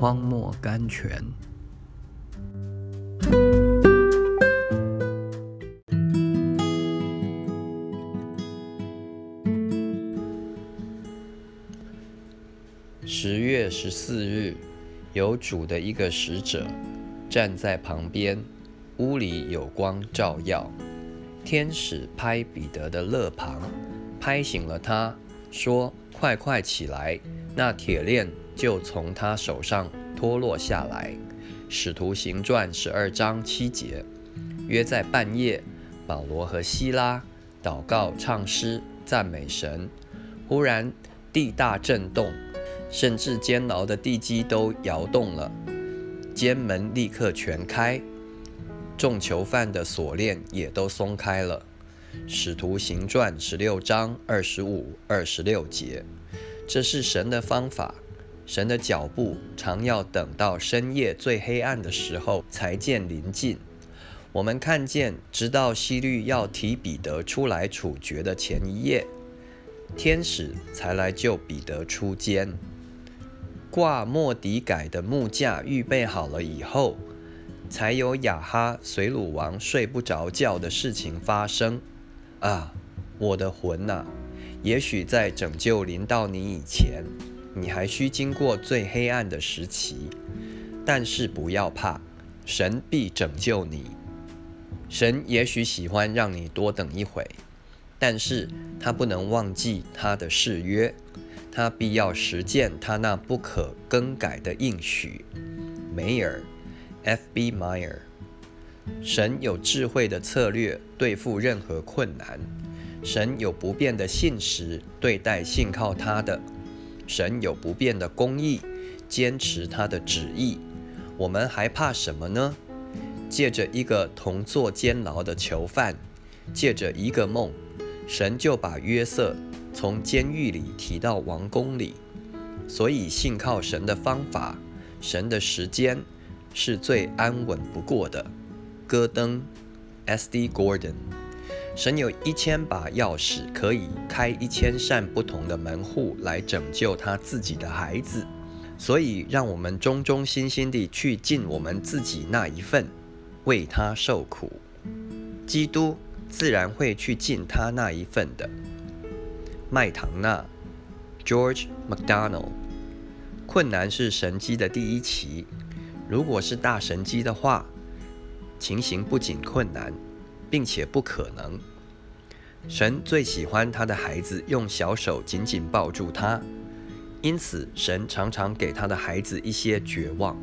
荒漠甘泉。十月十四日，有主的一个使者站在旁边，屋里有光照耀。天使拍彼得的肋旁，拍醒了他，说：“快快起来！”那铁链就从他手上脱落下来。使徒行传十二章七节，约在半夜，保罗和希拉祷告、唱诗、赞美神。忽然地大震动，甚至监牢的地基都摇动了，监门立刻全开，众囚犯的锁链也都松开了。使徒行传十六章二十五、二十六节。这是神的方法，神的脚步常要等到深夜最黑暗的时候才见临近。我们看见，直到希律要提彼得出来处决的前一夜，天使才来救彼得出监。挂莫迪改的木架预备好了以后，才有雅哈随鲁王睡不着觉的事情发生。啊，我的魂呐！也许在拯救临到你以前，你还需经过最黑暗的时期，但是不要怕，神必拯救你。神也许喜欢让你多等一会，但是他不能忘记他的誓约，他必要实践他那不可更改的应许。梅尔，F.B. Meyer，神有智慧的策略对付任何困难。神有不变的信实对待信靠他的，神有不变的公义，坚持他的旨意。我们还怕什么呢？借着一个同坐监牢的囚犯，借着一个梦，神就把约瑟从监狱里提到王宫里。所以信靠神的方法，神的时间是最安稳不过的。戈登，S.D. Gordon。神有一千把钥匙，可以开一千扇不同的门户来拯救他自己的孩子，所以让我们忠忠心心地去尽我们自己那一份，为他受苦。基督自然会去尽他那一份的。麦唐纳，George McDonald，困难是神机的第一期。如果是大神机的话，情形不仅困难。并且不可能。神最喜欢他的孩子用小手紧紧抱住他，因此神常常给他的孩子一些绝望。